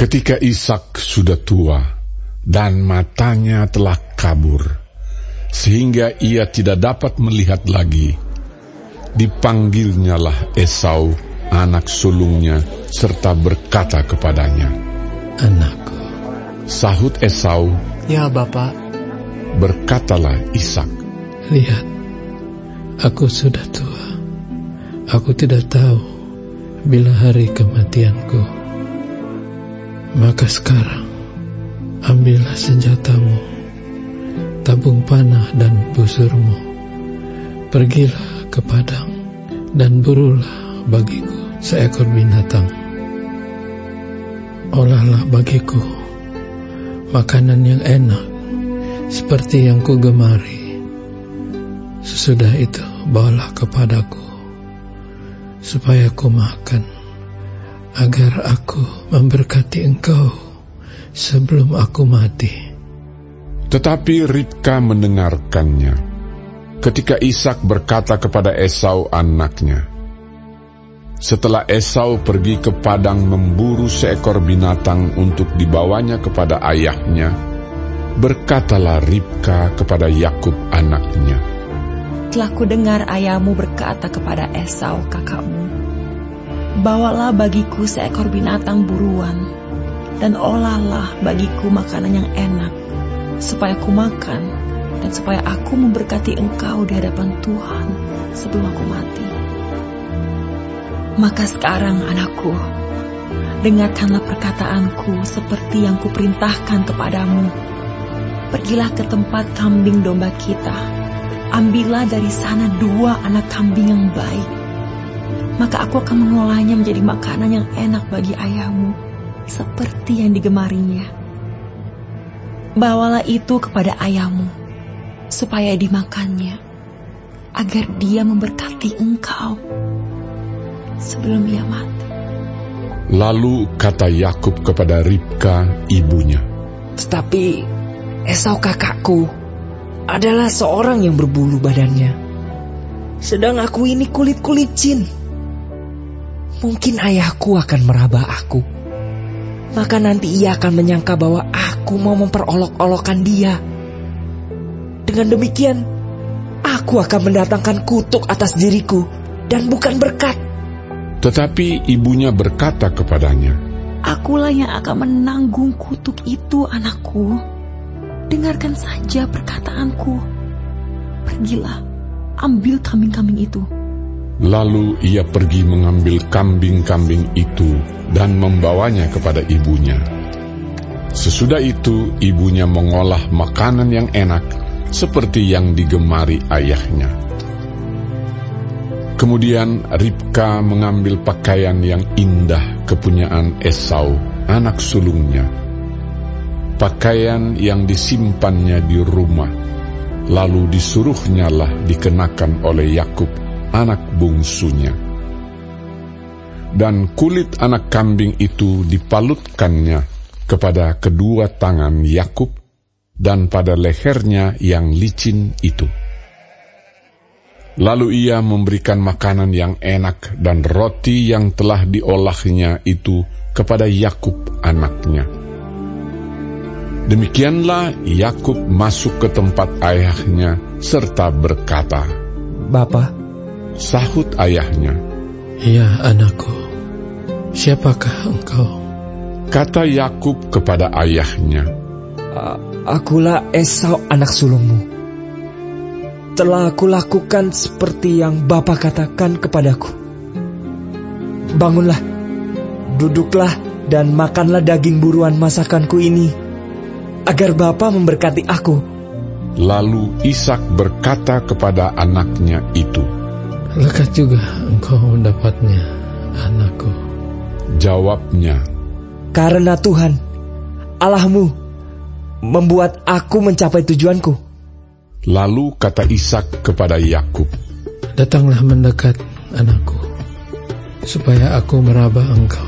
Ketika Ishak sudah tua dan matanya telah kabur, sehingga ia tidak dapat melihat lagi, dipanggilnyalah Esau, anak sulungnya, serta berkata kepadanya, Anakku. Sahut Esau, Ya Bapak, berkatalah Ishak, Lihat, aku sudah tua. Aku tidak tahu bila hari kematianku. Maka sekarang, ambillah senjatamu, tabung panah dan busurmu. Pergilah ke padang dan burulah bagiku seekor binatang. Olahlah bagiku makanan yang enak seperti yang ku gemari. Sesudah itu bawalah kepadaku supaya ku makan agar aku memberkati engkau sebelum aku mati. Tetapi Ribka mendengarkannya. Ketika Ishak berkata kepada Esau anaknya, setelah Esau pergi ke padang memburu seekor binatang untuk dibawanya kepada ayahnya, berkatalah Ribka kepada Yakub anaknya, Telah ku dengar ayahmu berkata kepada Esau kakakmu, Bawalah bagiku seekor binatang buruan, dan olahlah bagiku makanan yang enak, supaya ku makan, dan supaya aku memberkati engkau di hadapan Tuhan sebelum aku mati. Maka sekarang anakku, dengarkanlah perkataanku seperti yang kuperintahkan kepadamu. Pergilah ke tempat kambing domba kita, ambillah dari sana dua anak kambing yang baik. Maka aku akan mengolahnya menjadi makanan yang enak bagi ayahmu, seperti yang digemarinya. Bawalah itu kepada ayahmu, supaya dimakannya, agar dia memberkati engkau sebelum ia mati. Lalu kata Yakub kepada Ribka ibunya, tetapi Esau kakakku adalah seorang yang berbulu badannya. Sedang aku ini kulit-kulit jin. Mungkin ayahku akan meraba aku. Maka nanti ia akan menyangka bahwa aku mau memperolok-olokkan dia. Dengan demikian, aku akan mendatangkan kutuk atas diriku dan bukan berkat. Tetapi ibunya berkata kepadanya, Akulah yang akan menanggung kutuk itu, anakku. Dengarkan saja perkataanku. Pergilah, ambil kambing-kambing itu. Lalu ia pergi mengambil kambing-kambing itu dan membawanya kepada ibunya. Sesudah itu, ibunya mengolah makanan yang enak seperti yang digemari ayahnya. Kemudian Ribka mengambil pakaian yang indah kepunyaan Esau, anak sulungnya. Pakaian yang disimpannya di rumah, lalu disuruhnyalah dikenakan oleh Yakub, anak bungsunya. Dan kulit anak kambing itu dipalutkannya kepada kedua tangan Yakub dan pada lehernya yang licin itu. Lalu ia memberikan makanan yang enak dan roti yang telah diolahnya itu kepada Yakub anaknya. Demikianlah Yakub masuk ke tempat ayahnya serta berkata, Bapak, sahut ayahnya, Ya anakku, siapakah engkau? Kata Yakub kepada ayahnya, Akulah Esau anak sulungmu telah aku lakukan seperti yang Bapa katakan kepadaku. Bangunlah, duduklah dan makanlah daging buruan masakanku ini, agar Bapa memberkati aku. Lalu Ishak berkata kepada anaknya itu, Lekas juga engkau mendapatnya, anakku. Jawabnya, Karena Tuhan, Allahmu, membuat aku mencapai tujuanku. Lalu kata Ishak kepada Yakub, Datanglah mendekat, anakku, supaya aku meraba engkau.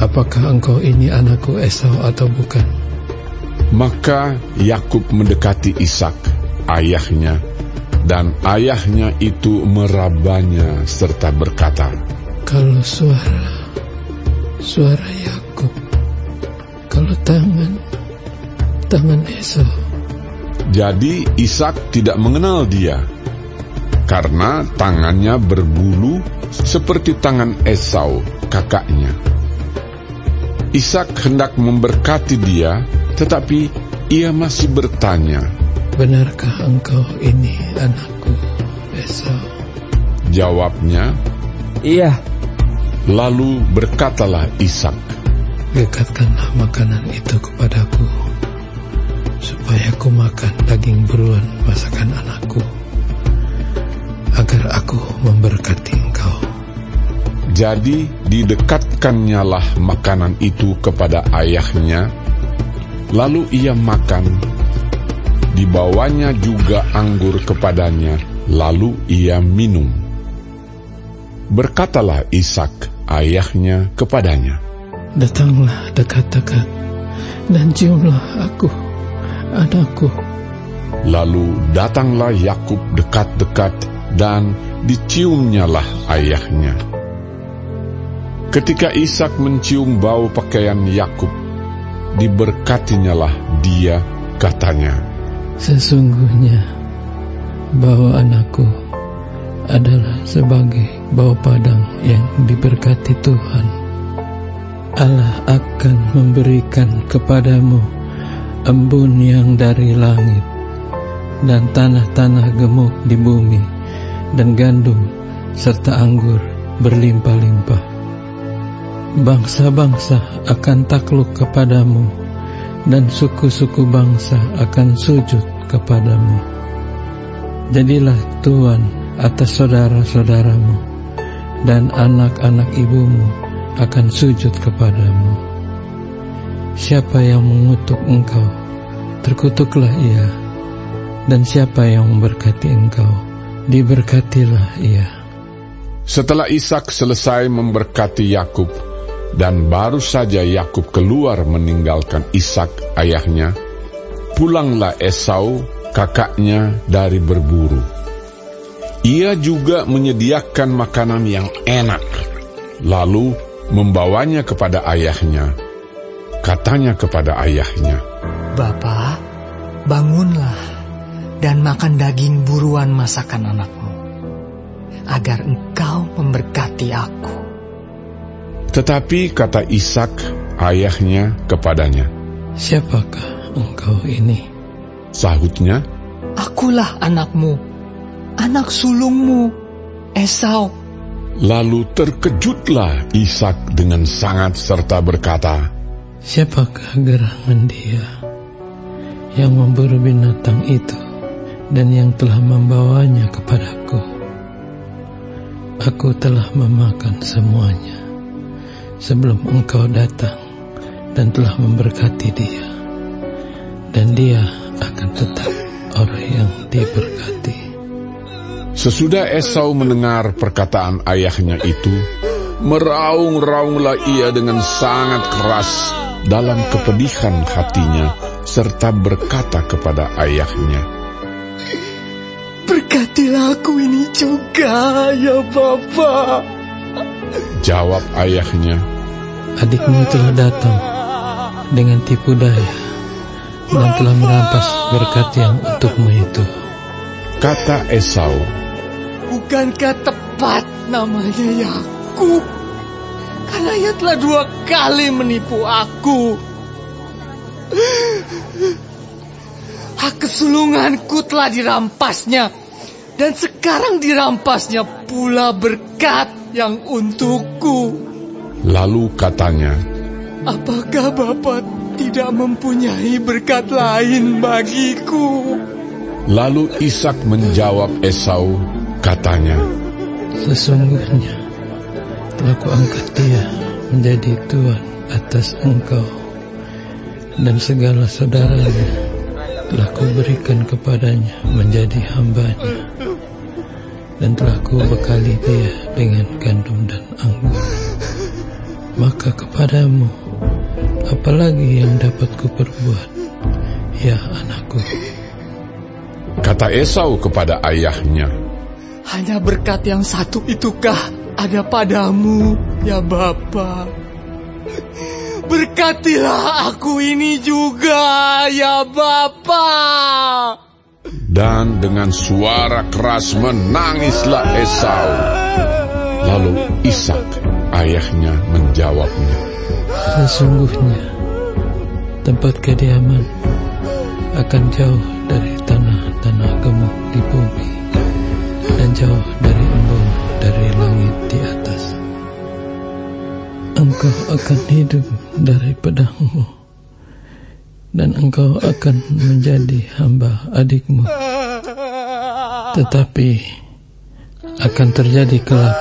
Apakah engkau ini anakku Esau atau bukan? Maka Yakub mendekati Ishak, ayahnya, dan ayahnya itu merabanya serta berkata, Kalau suara suara Yakub. Kalau tangan, tangan Esau. Jadi Ishak tidak mengenal dia, karena tangannya berbulu seperti tangan Esau, kakaknya. Ishak hendak memberkati dia, tetapi ia masih bertanya, Benarkah engkau ini anakku, Esau? Jawabnya, Iya, lalu berkatalah Ishak, Dekatkanlah makanan itu kepadaku, supaya aku makan daging beruan masakan anakku, agar aku memberkati engkau. Jadi didekatkannya lah makanan itu kepada ayahnya, lalu ia makan. Dibawanya juga anggur kepadanya, lalu ia minum. Berkatalah Ishak ayahnya kepadanya, Datanglah dekat-dekat dan ciumlah aku, anakku. Lalu datanglah Yakub dekat-dekat dan diciumnyalah ayahnya. Ketika Ishak mencium bau pakaian Yakub, diberkatinyalah dia, katanya, Sesungguhnya bau anakku adalah sebagai bau padang yang diberkati Tuhan. Allah akan memberikan kepadamu embun yang dari langit dan tanah-tanah gemuk di bumi dan gandum serta anggur berlimpah-limpah. Bangsa-bangsa akan takluk kepadamu dan suku-suku bangsa akan sujud kepadamu. Jadilah tuan atas saudara-saudaramu dan anak-anak ibumu akan sujud kepadamu. Siapa yang mengutuk engkau, terkutuklah ia, dan siapa yang memberkati engkau, diberkatilah ia. Setelah Ishak selesai memberkati Yakub, dan baru saja Yakub keluar meninggalkan Ishak ayahnya, pulanglah Esau kakaknya dari berburu. Ia juga menyediakan makanan yang enak, lalu membawanya kepada ayahnya. Katanya kepada ayahnya, Bapak, bangunlah dan makan daging buruan masakan anakmu, agar engkau memberkati aku. Tetapi kata Ishak ayahnya kepadanya, Siapakah engkau ini? sahutnya, Akulah anakmu, anak sulungmu, Esau. lalu terkejutlah Ishak dengan sangat serta berkata, Siapakah gerangan dia yang memburu binatang itu dan yang telah membawanya kepadaku? Aku telah memakan semuanya sebelum engkau datang dan telah memberkati dia. Dan dia akan tetap orang yang diberkati. Sesudah Esau mendengar perkataan ayahnya itu, meraung-raunglah ia dengan sangat keras dalam kepedihan hatinya, serta berkata kepada ayahnya, Berkatilah aku ini juga, ya Bapak. Jawab ayahnya, Adikmu telah datang dengan tipu daya dan telah merampas berkat yang untukmu itu. kata Esau, Bukankah tepat namanya Yakub? Karena ia telah dua kali menipu aku. Hak kesulunganku telah dirampasnya. Dan sekarang dirampasnya pula berkat yang untukku. lalu katanya, Apakah Bapak tidak mempunyai berkat lain bagiku? lalu Ishak menjawab Esau, katanya, Sesungguhnya telah kuangkat dia menjadi tuan atas engkau dan segala saudaranya telah kuberikan kepadanya menjadi hambanya. Dan telah kubekali dia dengan gandum dan anggur. Maka kepadamu apalagi yang dapat kuperbuat ya anakku? Kata Esau kepada ayahnya, Hanya berkat yang satu itukah ada padamu, ya Bapa? Berkatilah aku ini juga, ya Bapa. Dan dengan suara keras menangislah Esau. Lalu Ishak, ayahnya, menjawabnya. Sesungguhnya, tempat kediaman akan jauh dari tanah-tanah gemuk di bumi dan jauh dari embun dari langit di atas. Engkau akan hidup dari pedangmu dan engkau akan menjadi hamba adikmu. Tetapi akan terjadi kelak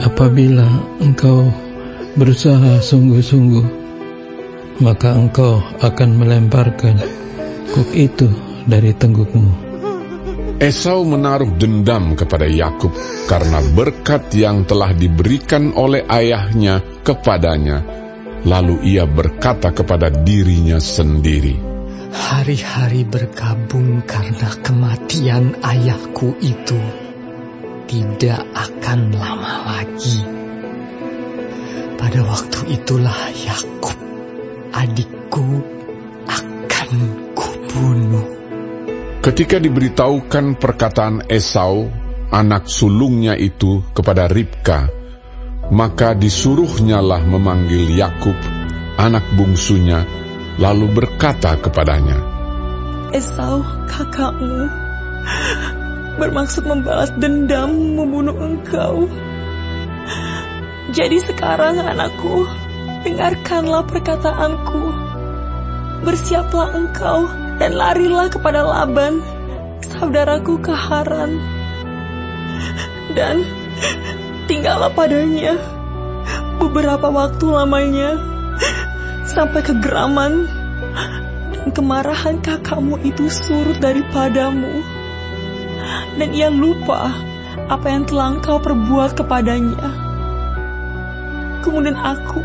apabila engkau berusaha sungguh-sungguh, maka engkau akan melemparkan kuk itu dari tenggukmu. Esau menaruh dendam kepada Yakub karena berkat yang telah diberikan oleh ayahnya kepadanya. Lalu ia berkata kepada dirinya sendiri, Hari-hari berkabung karena kematian ayahku itu tidak akan lama lagi. Pada waktu itulah Yakub, adikku, akan kubunuh. Ketika diberitahukan perkataan Esau, anak sulungnya itu kepada Ribka, maka disuruhnyalah memanggil Yakub, anak bungsunya, lalu berkata kepadanya, Esau, kakakmu, bermaksud membalas dendam membunuh engkau. Jadi sekarang anakku, dengarkanlah perkataanku. Bersiaplah engkau dan larilah kepada Laban, saudaraku ke Haran. Dan tinggallah padanya beberapa waktu lamanya sampai kegeraman dan kemarahan kakakmu itu surut daripadamu. Dan ia lupa apa yang telah engkau perbuat kepadanya. Kemudian aku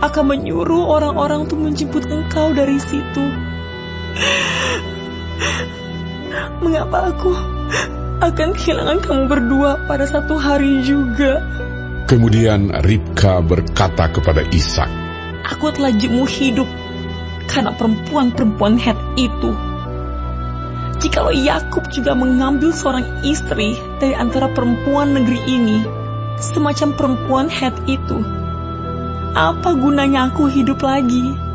akan menyuruh orang-orang untuk menjemput engkau dari situ. Mengapa aku akan kehilangan kamu berdua pada satu hari juga? Kemudian Ribka berkata kepada Ishak, Aku telah jemu hidup karena perempuan-perempuan Het itu. Jikalau Yakub juga mengambil seorang istri dari antara perempuan negeri ini, semacam perempuan Het itu, apa gunanya aku hidup lagi?